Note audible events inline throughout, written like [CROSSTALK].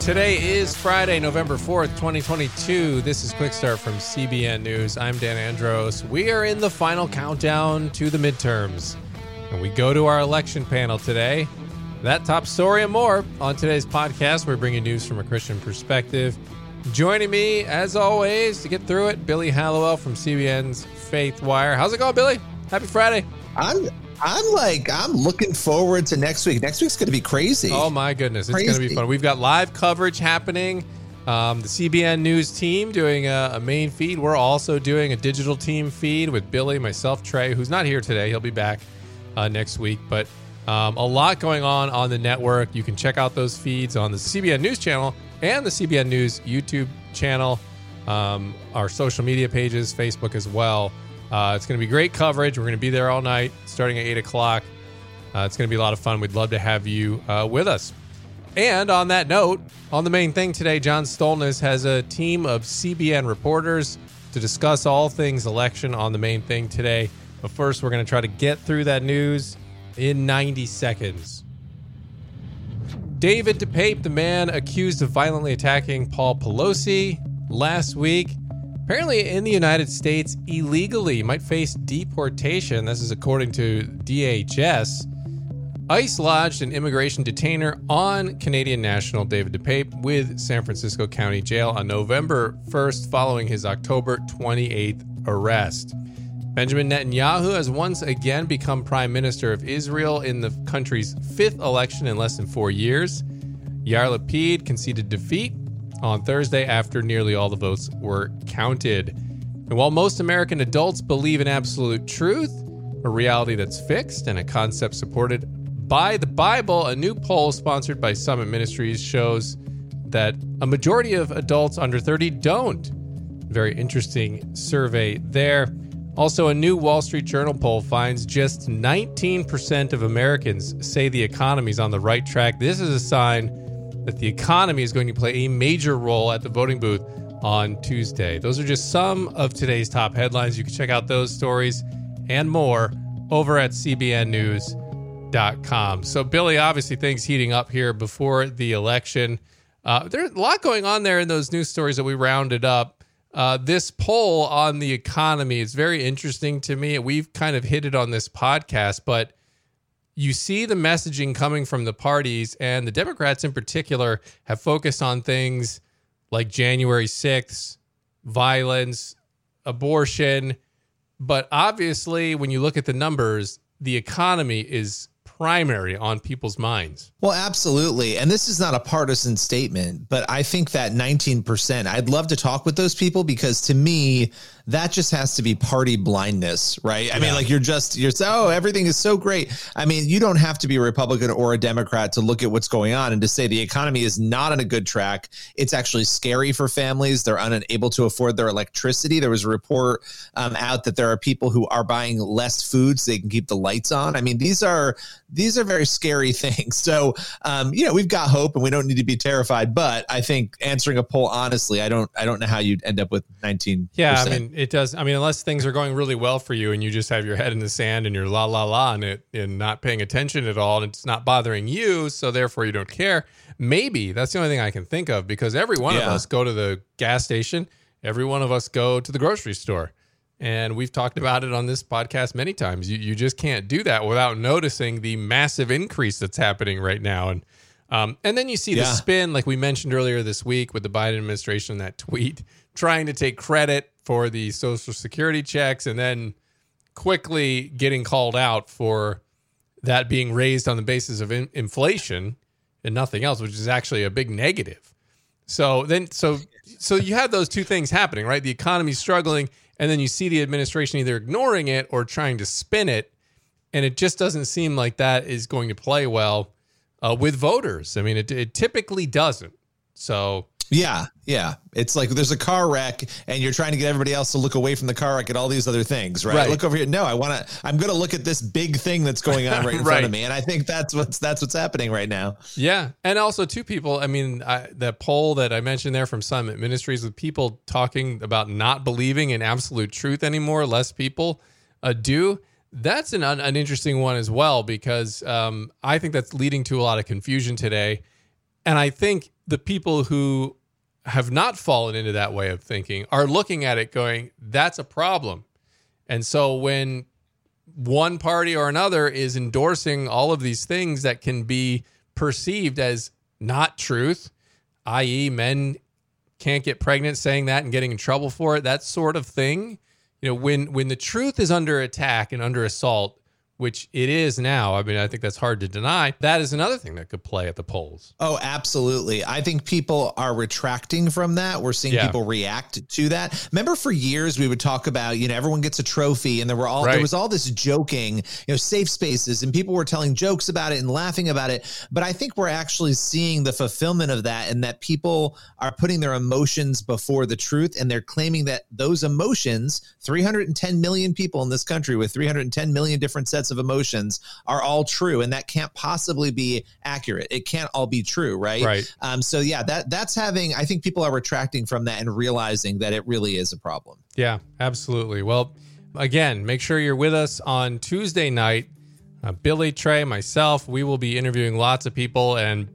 Today is Friday, November 4th, 2022. This is Quick Start from CBN News. I'm Dan Andros. We are in the final countdown to the midterms. And we go to our election panel today. That top story and more on today's podcast. We're bringing news from a Christian perspective. Joining me, as always, to get through it, Billy Hallowell from CBN's Faith Wire. How's it going, Billy? Happy Friday. I'm I'm like I'm looking forward to next week. Next week's going to be crazy. Oh my goodness, it's going to be fun. We've got live coverage happening. Um, the CBN News team doing a, a, main feed. We're also doing a digital team feed with Billy, myself, Trey, who's not here today. He'll be back uh, next week. But um, a lot going on on the network. You can check out those feeds on the CBN News channel and the CBN News YouTube channel, um, our social media pages, Facebook as well. Uh, it's going to be great coverage. We're going to be there all night, starting at 8 o'clock. Uh, it's going to be a lot of fun. We'd love to have you uh, with us. And on that note, on the main thing today, John Stolnis has a team of CBN reporters to discuss all things election on the main thing today. But first, we're going to try to get through that news in 90 seconds. David DePape, the man accused of violently attacking Paul Pelosi last week, apparently in the United States illegally, might face deportation. This is according to DHS. ICE lodged an immigration detainer on Canadian national David DePape with San Francisco County Jail on November 1st following his October 28th arrest. Benjamin Netanyahu has once again become prime minister of Israel in the country's fifth election in less than four years. Yair Lapid conceded defeat on Thursday after nearly all the votes were counted. And while most American adults believe in absolute truth, a reality that's fixed, and a concept supported by the Bible, a new poll sponsored by Summit Ministries shows that a majority of adults under 30 don't. Very interesting survey there. Also, a new Wall Street Journal poll finds just 19% of Americans say the economy is on the right track. This is a sign that the economy is going to play a major role at the voting booth on Tuesday. Those are just some of today's top headlines. You can check out those stories and more over at cbnnews.com. So, Billy, obviously, things heating up here before the election. Uh, there's a lot going on there in those news stories that we rounded up. Uh, this poll on the economy is very interesting to me. We've kind of hit it on this podcast, but you see the messaging coming from the parties, and the Democrats in particular have focused on things like January 6th, violence, abortion. But obviously, when you look at the numbers, the economy is primary on people's minds. Well, absolutely. And this is not a partisan statement, but I think that 19%, I'd love to talk with those people because to me, that just has to be party blindness, right? I yeah. mean, like you're just, you're so, oh, everything is so great. I mean, you don't have to be a Republican or a Democrat to look at what's going on and to say the economy is not on a good track. It's actually scary for families. They're unable to afford their electricity. There was a report um, out that there are people who are buying less food so they can keep the lights on. I mean, these are, these are very scary [LAUGHS] things. So, um, you know, we've got hope and we don't need to be terrified, but I think answering a poll honestly, I don't, I don't know how you'd end up with 19. Yeah. I mean, it does. I mean, unless things are going really well for you and you just have your head in the sand and you're la la la and it and not paying attention at all and it's not bothering you, so therefore you don't care. Maybe that's the only thing I can think of because every one yeah. of us go to the gas station, every one of us go to the grocery store. And we've talked about it on this podcast many times. You you just can't do that without noticing the massive increase that's happening right now. And um, and then you see yeah. the spin, like we mentioned earlier this week with the Biden administration, that tweet trying to take credit for the social security checks and then quickly getting called out for that being raised on the basis of in- inflation and nothing else, which is actually a big negative. So then, so so you have those two things happening, right? The economy's struggling, and then you see the administration either ignoring it or trying to spin it, and it just doesn't seem like that is going to play well uh, with voters. I mean, it, it typically doesn't. So yeah, yeah. It's like there's a car wreck and you're trying to get everybody else to look away from the car wreck and all these other things, right? right. Look over here. No, I want to I'm going to look at this big thing that's going on right in right. [LAUGHS] front of me and I think that's what's that's what's happening right now. Yeah. And also two people, I mean, I, the poll that I mentioned there from Summit Ministries with people talking about not believing in absolute truth anymore, less people uh, do. That's an an interesting one as well because um, I think that's leading to a lot of confusion today. And I think the people who have not fallen into that way of thinking are looking at it going, that's a problem. And so when one party or another is endorsing all of these things that can be perceived as not truth, i.e., men can't get pregnant saying that and getting in trouble for it, that sort of thing. You know, when when the truth is under attack and under assault, which it is now. I mean, I think that's hard to deny. That is another thing that could play at the polls. Oh, absolutely. I think people are retracting from that. We're seeing yeah. people react to that. Remember for years we would talk about, you know, everyone gets a trophy and there were all right. there was all this joking, you know, safe spaces and people were telling jokes about it and laughing about it. But I think we're actually seeing the fulfillment of that and that people are putting their emotions before the truth and they're claiming that those emotions, 310 million people in this country with 310 million different sets of emotions are all true, and that can't possibly be accurate. It can't all be true, right? Right. Um, so yeah, that that's having. I think people are retracting from that and realizing that it really is a problem. Yeah, absolutely. Well, again, make sure you're with us on Tuesday night. Uh, Billy, Trey, myself, we will be interviewing lots of people and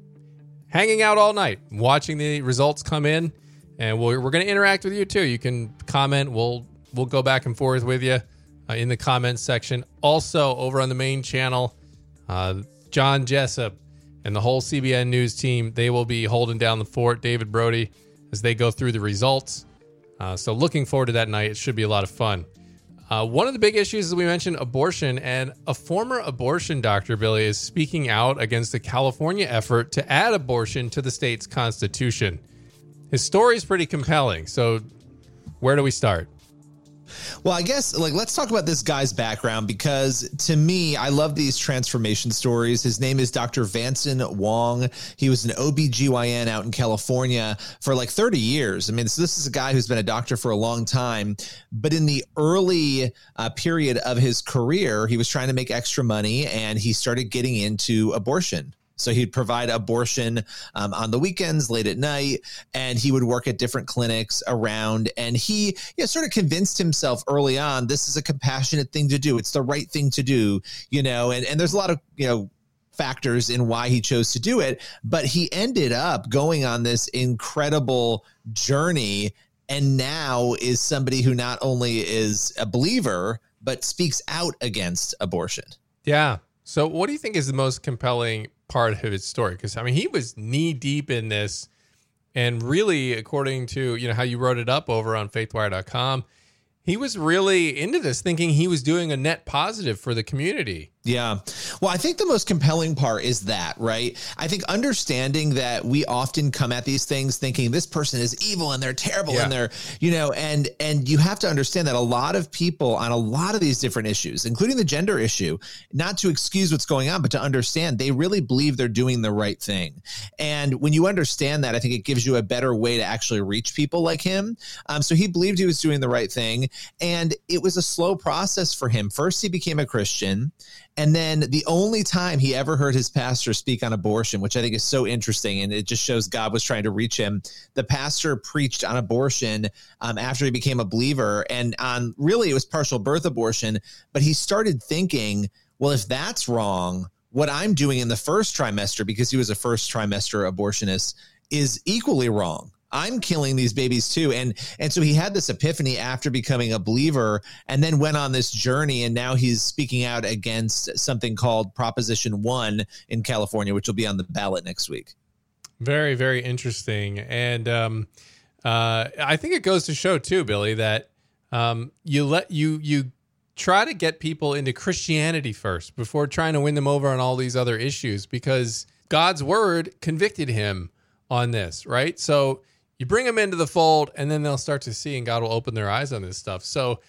hanging out all night, watching the results come in, and we're, we're going to interact with you too. You can comment. We'll we'll go back and forth with you uh, in the comments section. Also, over on the main channel, uh, John Jessup and the whole CBN News team, they will be holding down the fort, David Brody, as they go through the results. Uh, so, looking forward to that night. It should be a lot of fun. Uh, one of the big issues, as we mentioned, abortion, and a former abortion doctor, Billy, is speaking out against the California effort to add abortion to the state's constitution. His story is pretty compelling. So, where do we start? Well, I guess like let's talk about this guy's background because to me, I love these transformation stories. His name is Dr. Vanson Wong. He was an OBGYN out in California for like 30 years. I mean, so this is a guy who's been a doctor for a long time, but in the early uh, period of his career, he was trying to make extra money and he started getting into abortion. So he'd provide abortion um, on the weekends, late at night, and he would work at different clinics around. And he you know, sort of convinced himself early on this is a compassionate thing to do. It's the right thing to do, you know. And and there's a lot of you know factors in why he chose to do it, but he ended up going on this incredible journey, and now is somebody who not only is a believer but speaks out against abortion. Yeah. So, what do you think is the most compelling part of his story because I mean he was knee deep in this, and really, according to you know how you wrote it up over on FaithWire.com, he was really into this, thinking he was doing a net positive for the community. Yeah. Well, I think the most compelling part is that, right? I think understanding that we often come at these things thinking this person is evil and they're terrible yeah. and they're, you know, and and you have to understand that a lot of people on a lot of these different issues, including the gender issue, not to excuse what's going on, but to understand they really believe they're doing the right thing. And when you understand that, I think it gives you a better way to actually reach people like him. Um, so he believed he was doing the right thing. And it was a slow process for him. First, he became a Christian and then the only time he ever heard his pastor speak on abortion, which I think is so interesting, and it just shows God was trying to reach him. The pastor preached on abortion um, after he became a believer, and on really it was partial birth abortion. But he started thinking, well, if that's wrong, what I'm doing in the first trimester, because he was a first trimester abortionist, is equally wrong. I'm killing these babies too. And and so he had this epiphany after becoming a believer and then went on this journey and now he's speaking out against something called Proposition 1 in California which will be on the ballot next week. Very very interesting. And um uh I think it goes to show too Billy that um you let you you try to get people into Christianity first before trying to win them over on all these other issues because God's word convicted him on this, right? So you bring them into the fold, and then they'll start to see, and God will open their eyes on this stuff. So,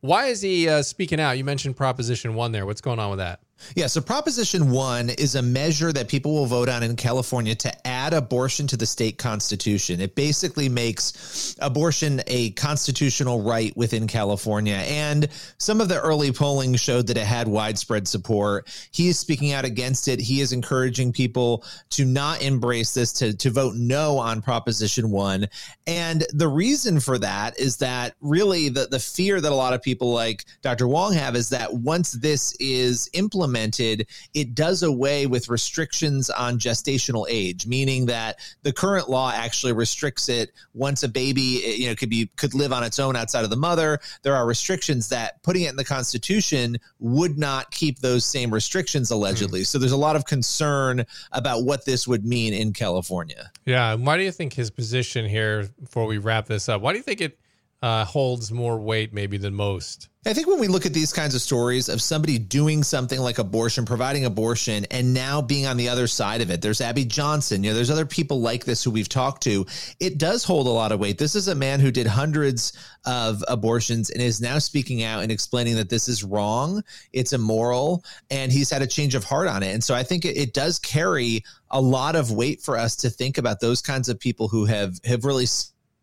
why is he uh, speaking out? You mentioned Proposition One there. What's going on with that? Yeah, so Proposition 1 is a measure that people will vote on in California to add abortion to the state constitution. It basically makes abortion a constitutional right within California. And some of the early polling showed that it had widespread support. He is speaking out against it. He is encouraging people to not embrace this, to, to vote no on Proposition 1. And the reason for that is that really the, the fear that a lot of people like Dr. Wong have is that once this is implemented, implemented, it does away with restrictions on gestational age, meaning that the current law actually restricts it once a baby, you know, could be could live on its own outside of the mother. There are restrictions that putting it in the Constitution would not keep those same restrictions allegedly. Mm. So there's a lot of concern about what this would mean in California. Yeah. Why do you think his position here, before we wrap this up, why do you think it uh, holds more weight maybe than most? I think when we look at these kinds of stories of somebody doing something like abortion, providing abortion, and now being on the other side of it, there's Abby Johnson, you know, there's other people like this who we've talked to. It does hold a lot of weight. This is a man who did hundreds of abortions and is now speaking out and explaining that this is wrong, it's immoral, and he's had a change of heart on it. And so I think it, it does carry a lot of weight for us to think about those kinds of people who have have really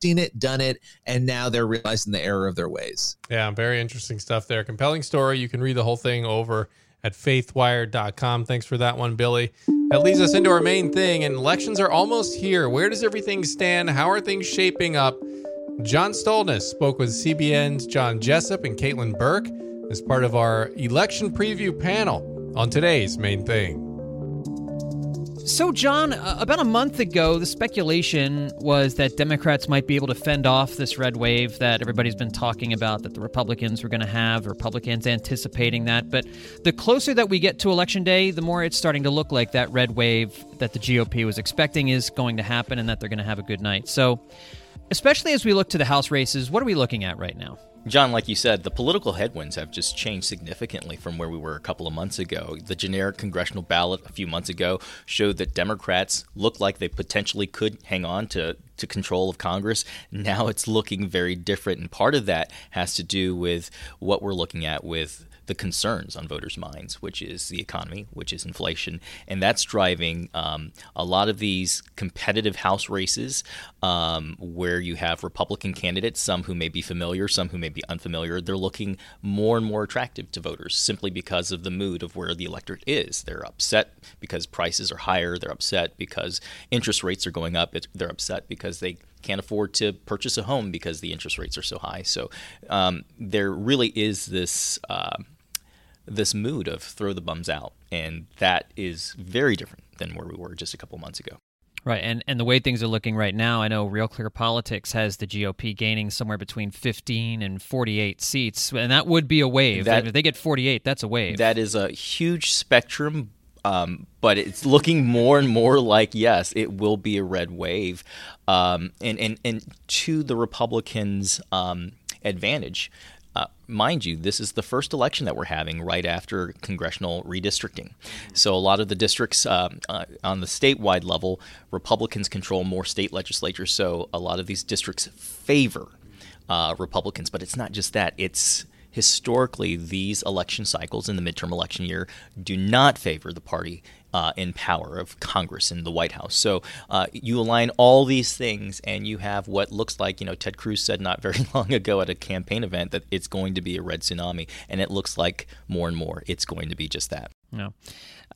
seen it, done it, and now they're realizing the error of their ways. Yeah, very interesting stuff there. Compelling story. You can read the whole thing over at faithwire.com. Thanks for that one, Billy. That leads us into our main thing, and elections are almost here. Where does everything stand? How are things shaping up? John Stolness spoke with CBN's John Jessup and Caitlin Burke as part of our election preview panel on today's main thing. So, John, uh, about a month ago, the speculation was that Democrats might be able to fend off this red wave that everybody's been talking about, that the Republicans were going to have, Republicans anticipating that. But the closer that we get to Election Day, the more it's starting to look like that red wave that the GOP was expecting is going to happen and that they're going to have a good night. So, especially as we look to the House races, what are we looking at right now? John, like you said, the political headwinds have just changed significantly from where we were a couple of months ago. The generic congressional ballot a few months ago showed that Democrats looked like they potentially could hang on to, to control of Congress. Now it's looking very different. And part of that has to do with what we're looking at with the concerns on voters' minds, which is the economy, which is inflation, and that's driving um, a lot of these competitive House races um, where you have Republican candidates, some who may be familiar, some who may be unfamiliar. They're looking more and more attractive to voters simply because of the mood of where the electorate is. They're upset because prices are higher. They're upset because interest rates are going up. They're upset because they can't afford to purchase a home because the interest rates are so high. So um, there really is this. Uh, this mood of throw the bums out. And that is very different than where we were just a couple months ago. Right, and and the way things are looking right now, I know Real Clear Politics has the GOP gaining somewhere between 15 and 48 seats, and that would be a wave. That, if they get 48, that's a wave. That is a huge spectrum, um, but it's looking more and more like yes, it will be a red wave, um, and and and to the Republicans' um, advantage. Uh, mind you, this is the first election that we're having right after congressional redistricting. So, a lot of the districts uh, uh, on the statewide level, Republicans control more state legislatures. So, a lot of these districts favor uh, Republicans. But it's not just that, it's historically these election cycles in the midterm election year do not favor the party uh, in power of Congress and the White House. So uh, you align all these things, and you have what looks like, you know, Ted Cruz said not [LAUGHS] very long ago at a campaign event that it's going to be a red tsunami, and it looks like more and more it's going to be just that. No.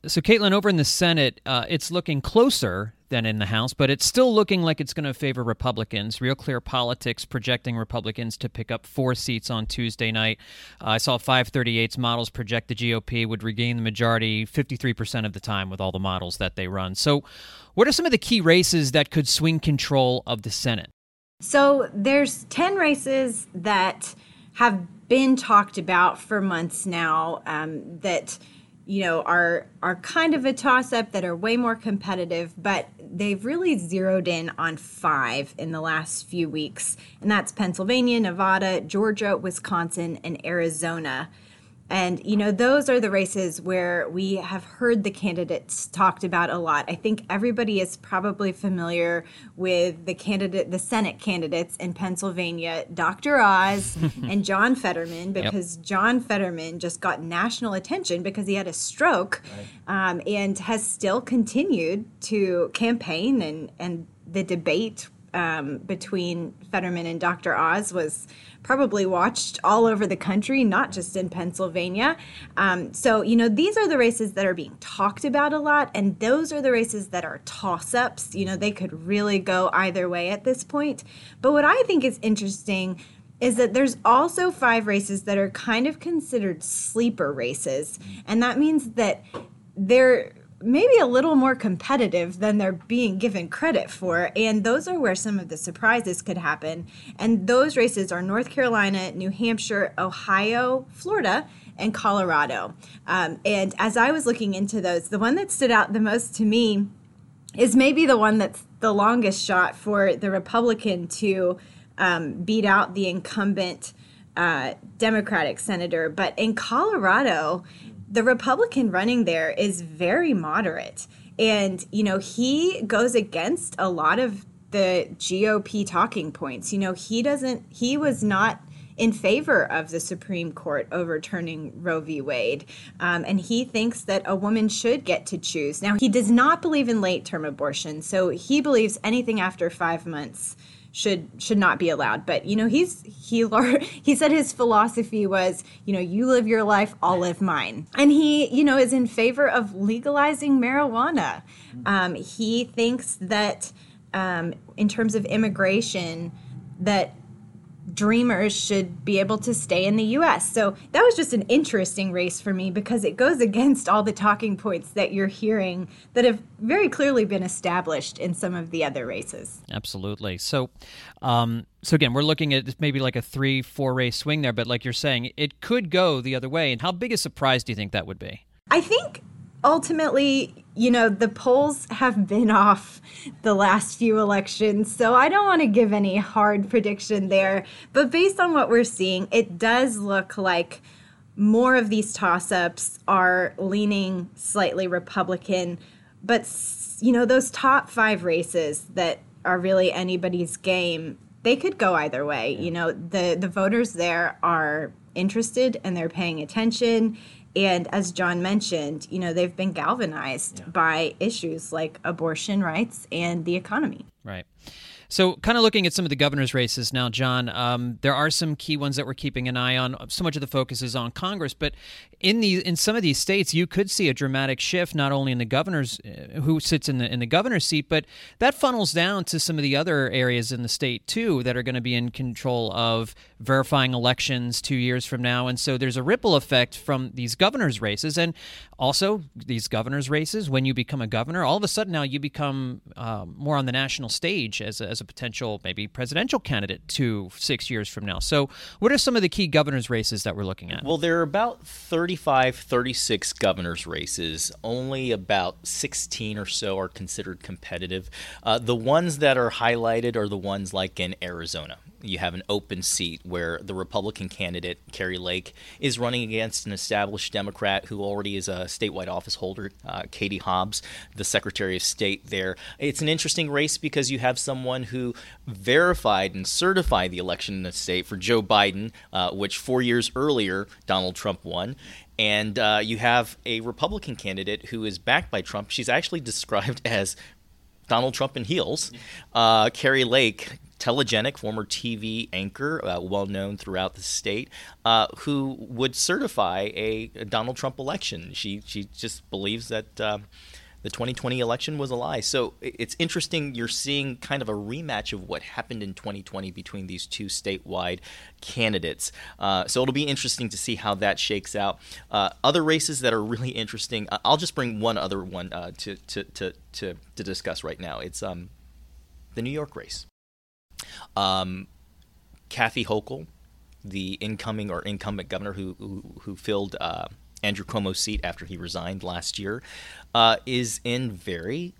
So, Caitlin, over in the Senate, uh, it's looking closer than in the House, but it's still looking like it's going to favor Republicans. Real Clear Politics projecting Republicans to pick up four seats on Tuesday night. Uh, I saw 538's models project the GOP would regain the majority 53% of the time with all the models that they run. So, what are some of the key races that could swing control of the Senate? So, there's 10 races that have been talked about for months now um, that you know are are kind of a toss up that are way more competitive but they've really zeroed in on five in the last few weeks and that's Pennsylvania, Nevada, Georgia, Wisconsin and Arizona. And, you know, those are the races where we have heard the candidates talked about a lot. I think everybody is probably familiar with the candidate, the Senate candidates in Pennsylvania, Dr. Oz [LAUGHS] and John Fetterman, because yep. John Fetterman just got national attention because he had a stroke right. um, and has still continued to campaign and, and the debate um, between Fetterman and Dr. Oz was probably watched all over the country, not just in Pennsylvania. Um, so, you know, these are the races that are being talked about a lot, and those are the races that are toss ups. You know, they could really go either way at this point. But what I think is interesting is that there's also five races that are kind of considered sleeper races. And that means that they're maybe a little more competitive than they're being given credit for. And those are where some of the surprises could happen. And those races are North Carolina, New Hampshire, Ohio, Florida, and Colorado. Um, and as I was looking into those, the one that stood out the most to me is maybe the one that's the longest shot for the Republican to um, beat out the incumbent uh, Democratic senator. But in Colorado, the Republican running there is very moderate. And, you know, he goes against a lot of the GOP talking points. You know, he doesn't, he was not in favor of the Supreme Court overturning Roe v. Wade. Um, and he thinks that a woman should get to choose. Now, he does not believe in late term abortion, so he believes anything after five months should should not be allowed. But you know he's he [LAUGHS] he said his philosophy was you know you live your life i'll live mine. And he you know is in favor of legalizing marijuana. Um, he thinks that um, in terms of immigration that dreamers should be able to stay in the US. So that was just an interesting race for me because it goes [LAUGHS] against all the talking points that you're hearing that have very clearly been established in some of the other races. Absolutely. So, um, so again, we're looking at maybe like a three, four race swing there, but like you're saying, it could go the other way. And how big a surprise do you think that would be? I think ultimately, you know, the polls have been [LAUGHS] off the last few elections, so I don't want to give any hard prediction there. But based on what we're seeing, it does look like more of these toss ups are leaning slightly Republican. But, you know, those top five races that are really anybody's game, they could go either way. You know, the, the voters there are interested and they're paying attention and as John mentioned, you know, they've been galvanized yeah. by issues like abortion rights and the economy. Right. So, kind of looking at some of the governor's races now, John, um, there are some key ones that we're keeping an eye on. So much of the focus is on Congress, but in the in some of these states, you could see a dramatic shift, not only in the governor's uh, who sits in the in the governor's seat, but that funnels down to some of the other areas in the state too that are going to be in control of verifying elections two years from now. And so there's a ripple effect from these governor's races, and also these governor's races. When you become a governor, all of a sudden now you become uh, more on the national stage as a, as a potential maybe presidential candidate two, six years from now. So, what are some of the key governor's races that we're looking at? Well, there are about 35, 36 governor's races. Only about 16 or so are considered competitive. Uh, the ones that are highlighted are the ones like in Arizona you have an open seat where the Republican candidate, Kari Lake, is running against an established Democrat who already is a statewide office holder, uh, Katie Hobbs, the Secretary of State there. It's an interesting race because you have someone who verified and certified the election in the state for Joe Biden, uh, which four years earlier Donald Trump won. And uh, you have a Republican candidate who is backed by Trump. She's actually [LAUGHS] described as Donald Trump in heels. Uh, Kari Lake telegenic former TV anchor, uh, well known throughout the state, uh, who would certify a, a, Donald Trump election. She she just believes that. Uh, the 2020 election was a lie. So it's interesting. You're seeing kind of a rematch of what happened in 2020 between these two statewide candidates. Uh, so it'll be interesting to see how that shakes out. Uh, other races that are really interesting. Uh, I'll just bring one other one uh, to, to, to, to, to discuss right now. It's um, the New York race. Um, Kathy Hochul, the incoming or incumbent governor who who, who filled uh, Andrew Cuomo's seat after he resigned last year, uh, is in very.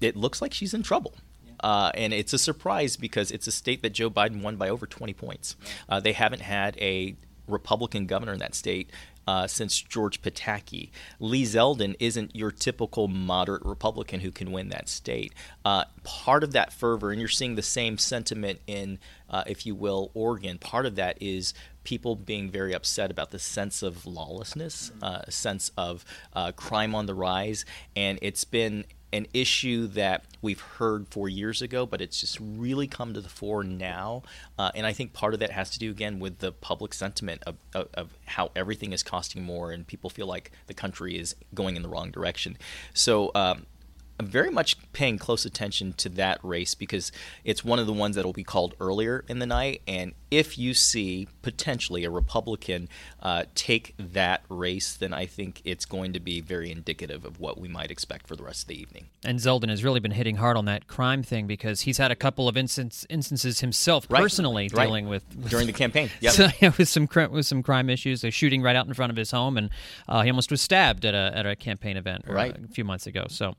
It looks like she's in trouble. Uh, and it's a surprise because it's a state that Joe Biden won by over 20 points. Uh, they haven't had a Republican governor in that state uh, since George Pataki. Lee Zeldin isn't your typical moderate Republican who can win that state. Uh, part of that fervor, and you're seeing the same sentiment in, uh, if you will, Oregon, part of that is people being very upset about the sense of lawlessness, uh, a sense of uh, crime on the rise, and it's been an issue that we've heard four years ago, but it's just really come to the fore now. Uh, and I think part of that has to do, again, with the public sentiment of, of, of, how everything is costing more and people feel like the country is going in the wrong direction. So, um, I'm very much paying close attention to that race because it's one of the ones that will be called earlier in the night. And if you see potentially a Republican uh, take that race, then I think it's going to be very indicative of what we might expect for the rest of the evening. And Zeldin has really been hitting hard on that crime thing because he's had a couple of instance, instances himself Right. personally Right. dealing with, with [LAUGHS] During the campaign. [LAUGHS] Yep. So, yeah, with some with some crime issues, a shooting right out in front of his home, and uh, he almost was stabbed at a at a campaign event uh, Right. a few months ago. So,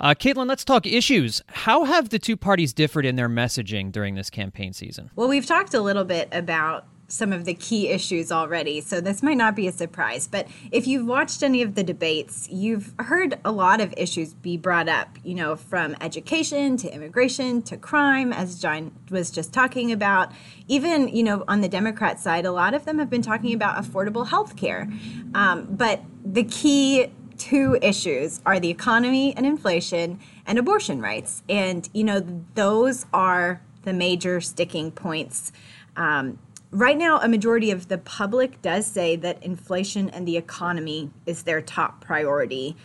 uh, Caitlin, let's talk issues. How have the two parties differed in their messaging during this campaign season? Well, we've talked a little bit about some of the key issues already, so this might not be a surprise. But if you've watched any of the debates, you've heard a lot of issues be brought up, you know, from education to immigration to crime, as John was just talking about. Even, you know, on the Democrat side, a lot of them have been talking about affordable health care. Um, but the key two issues are the economy and inflation and abortion rights. And, you know, those are the major sticking points. Um, right now, a majority of the public does say that inflation and the economy is their top priority.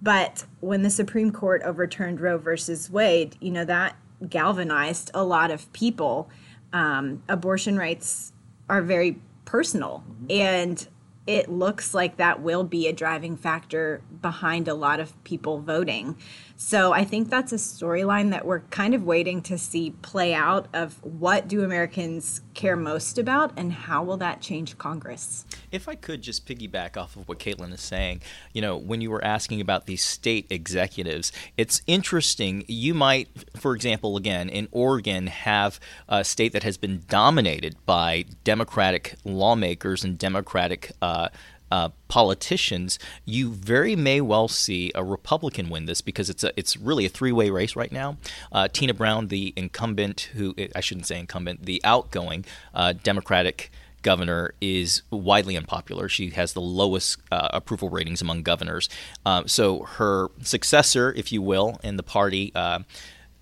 But when the Supreme Court overturned Roe versus Wade, you know, that galvanized a lot of people. Um, abortion rights are very personal. And it looks like that will be a driving factor behind a lot of people voting. So I think that's a storyline that we're kind of waiting to see play out of what do Americans care most about and how will that change Congress. If I could just piggyback off of what Caitlin is saying, you know, when you were asking about these state executives, it's interesting. You might, for example, again, in Oregon, have a state that has been dominated by Democratic lawmakers and Democratic. Uh, uh, politicians, you very may well see a Republican win this because it's a it's really a three way race right now. Uh, Tina Brown, the incumbent, who I shouldn't say incumbent, the outgoing uh, Democratic governor is widely unpopular. She has the lowest uh, approval ratings among governors. Um, so her successor, if you will, in the party, uh,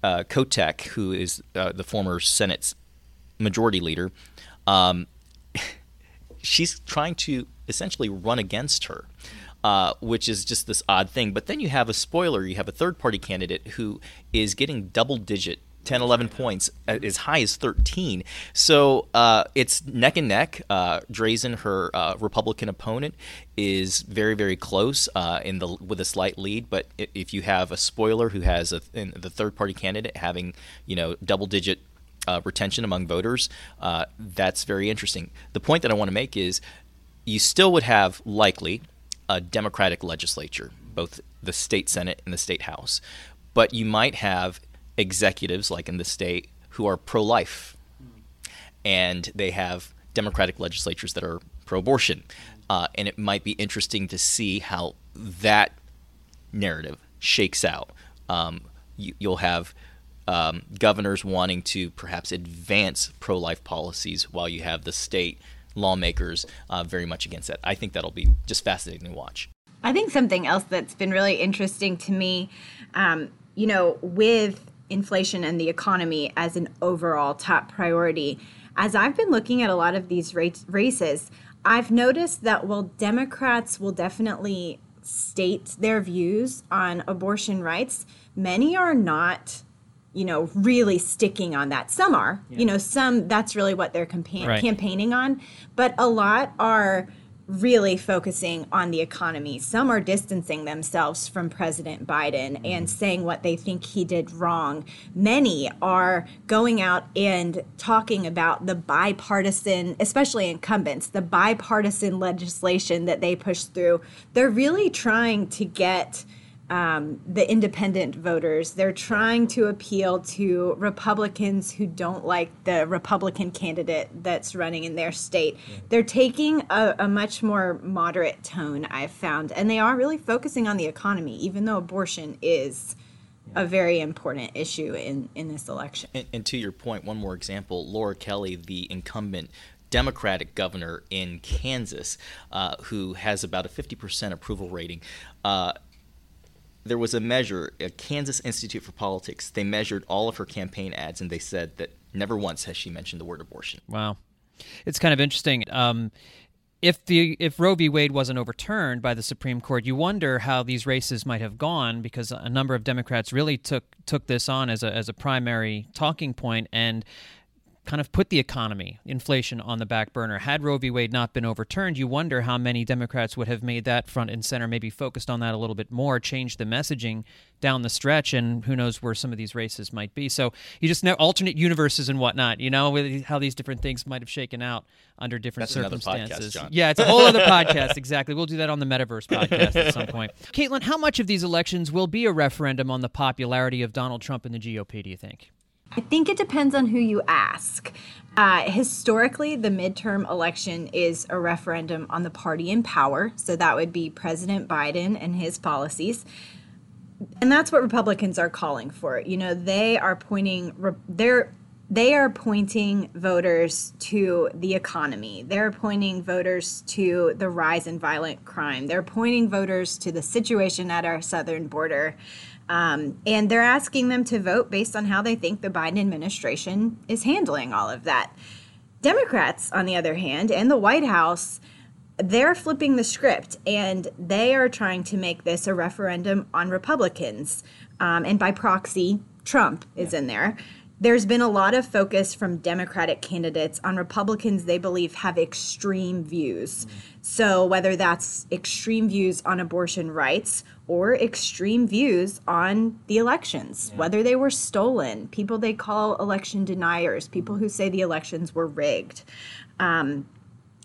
uh, Kotek, who is uh, the former Senate's majority leader, um, [LAUGHS] she's trying to essentially run against her. Uh, which is just this odd thing. But then you have a spoiler. You have a third party candidate who is getting double digit 10, 11 points, as high as 13. So uh, it's neck and neck. Uh, Drazan, her uh, Republican opponent, is very, very close uh, in the with a slight lead. But if you have a spoiler who has a, the third party candidate having, you know, double digit uh, retention among voters, uh, that's very interesting. The point that I want to make is you still would have likely a Democratic legislature, both the state Senate and the state House, but you might have executives, like in the state, who are pro life, and they have Democratic legislatures that are pro abortion. Uh, and it might be interesting to see how that narrative shakes out. Um, you, you'll have um, governors wanting to perhaps advance pro life policies while you have the state lawmakers uh, very much against that. I think that'll be just fascinating to watch. I think something else that's been really interesting to me, um, you know, with inflation and the economy as an overall top priority, as I've been looking at a lot of these races, I've noticed that while Democrats will definitely state their views on abortion rights, many are not you know really sticking on that. Some are you know some that's really what they're campa- Right. campaigning on. But a lot are really focusing on the economy. Some are distancing themselves from president biden mm-hmm. and saying what they think he did wrong. Many are going out and talking about the bipartisan especially incumbents the bipartisan legislation that they push through. They're really trying to get um, the independent voters. They're trying to appeal to Republicans who don't like the Republican candidate that's running in their state. They're taking a, a much more moderate tone, I've found, and they are really focusing on the economy, even though abortion is a very important issue in, in this election. And, and to your point, one more example Laura Kelly, the incumbent Democratic governor in Kansas, uh, who has about a 50% approval rating. Uh, there was a measure, a Kansas Institute for Politics. They measured all of her campaign ads, and they said that never once has she mentioned the word abortion. Wow. It's kind of interesting. Um, if the if Roe v. Wade wasn't overturned by the Supreme Court, you wonder how these races might have gone because a number of Democrats really took took this on as a as a primary talking point and kind of put the economy, inflation on the back burner. Had Roe v. Wade not been overturned, you wonder how many Democrats would have made that front and center, maybe focused on that a little bit more, changed the messaging down the stretch, and who knows where some of these races might be. So you just know alternate universes and whatnot, you know, with how these different things might have shaken out under different That's circumstances. podcast, John. Yeah, it's a whole other podcast. Exactly. We'll do that on the Metaverse podcast at some point. [LAUGHS] Caitlin, how much of these elections will be a referendum on the popularity of Donald Trump and the GOP, do you think? I think it depends on who you ask. Uh, historically, the midterm election is a referendum on the party in power. So that would be President Biden and his policies. And that's what Republicans are calling for. You know, they are pointing, they're they are pointing voters to the economy. They're pointing voters to the rise in violent crime. They're pointing voters to the situation at our southern border. Um, and they're asking them to vote based on how they think the Biden administration is handling all of that. Democrats, on the other hand, and the White House, they're flipping the script and they are trying to make this a referendum on Republicans. Um, and by proxy, Trump is yeah. in there. There's been a lot of focus from Democratic candidates on Republicans they believe have extreme views. Mm-hmm. So, whether that's extreme views on abortion rights or extreme views on the elections, yeah. whether they were stolen, people they call election deniers, people who say the elections were rigged. Um,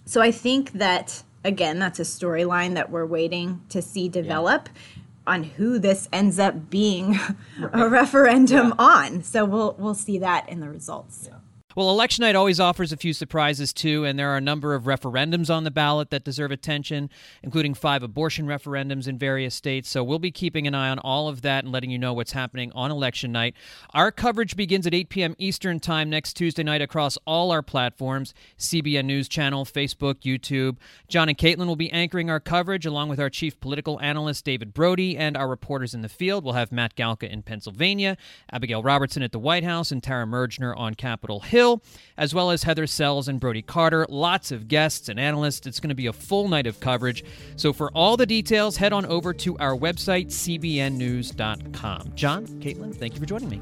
so I think that, again, that's a storyline that we're waiting to see develop. Yeah. On who this ends up being [LAUGHS] a referendum yeah. on, so we'll we'll see that in the results. Yeah. Well, election night always offers a few surprises, too, and there are a number of referendums on the ballot that deserve attention, including five abortion referendums in various states. So we'll be keeping an eye on all of that and letting you know what's happening on election night. Our coverage begins at 8 p.m. Eastern Time next Tuesday night across all our platforms CBN News Channel, Facebook, YouTube. John and Caitlin will be anchoring our coverage along with our chief political analyst, David Brody, and our reporters in the field. We'll have Matt Galka in Pennsylvania, Abigail Robertson at the White House, and Tara Mergener on Capitol Hill. Hill, as well as Heather Sells and Brody Carter. Lots of guests and analysts. It's going to be a full night of coverage. So for all the details, head on over to our website, cbnnews.com. John, Caitlin, thank you for joining me.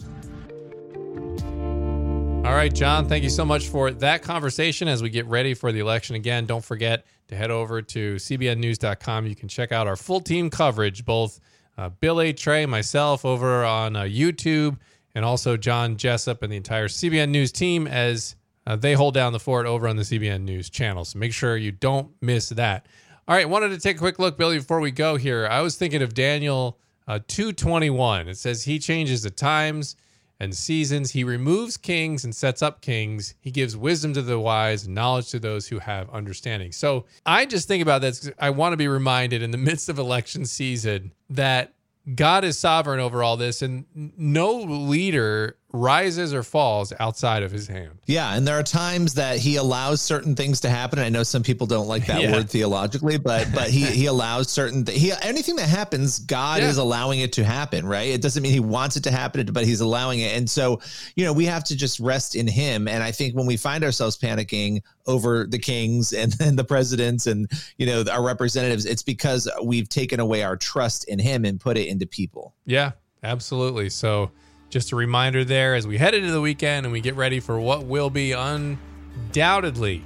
All right, John, thank you so much for that conversation as we get ready for the election again. Don't forget to head over to cbnnews.com. You can check out our full team coverage, both uh, Billy, Trey, myself over on uh, YouTube and also John Jessup and the entire CBN News team as uh, they hold down the fort over on the CBN News channel. So make sure you don't miss that. All right, wanted to take a quick look, Billy, before we go here. I was thinking of Daniel uh, 221. It says he changes the times and seasons. He removes kings and sets up kings. He gives wisdom to the wise and knowledge to those who have understanding. So I just think about this. I want to be reminded in the [LAUGHS] midst of election season that God is sovereign over all this, and no leader rises or falls outside of his hand. Yeah, and there are times that he allows certain things to happen. I know some people don't like that [LAUGHS] yeah. word theologically, but but he he allows certain th- he anything that happens, God yeah. is allowing it to happen, right? It doesn't mean he wants it to happen, but he's allowing it. And so, you know, we have to just rest in him. And I think when we find ourselves panicking over the kings and, and the presidents and you know our representatives, it's because we've taken away our trust in him and put it into people. Yeah, absolutely. So just a reminder there as we head into the weekend and we get ready for what will be undoubtedly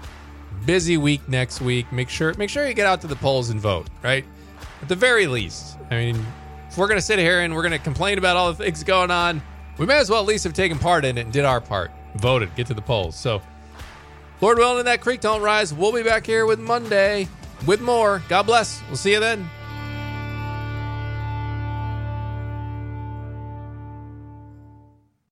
busy week next week. Make sure make sure you get out to the polls and vote, right? At the very least. I mean, if we're going to sit here and we're going to complain about all the things going on, we may as well at least have taken part in it and did our part. Voted, get to the polls. So, Lord willing, that creek don't rise. We'll be back here with Monday with more. God bless. We'll see you then.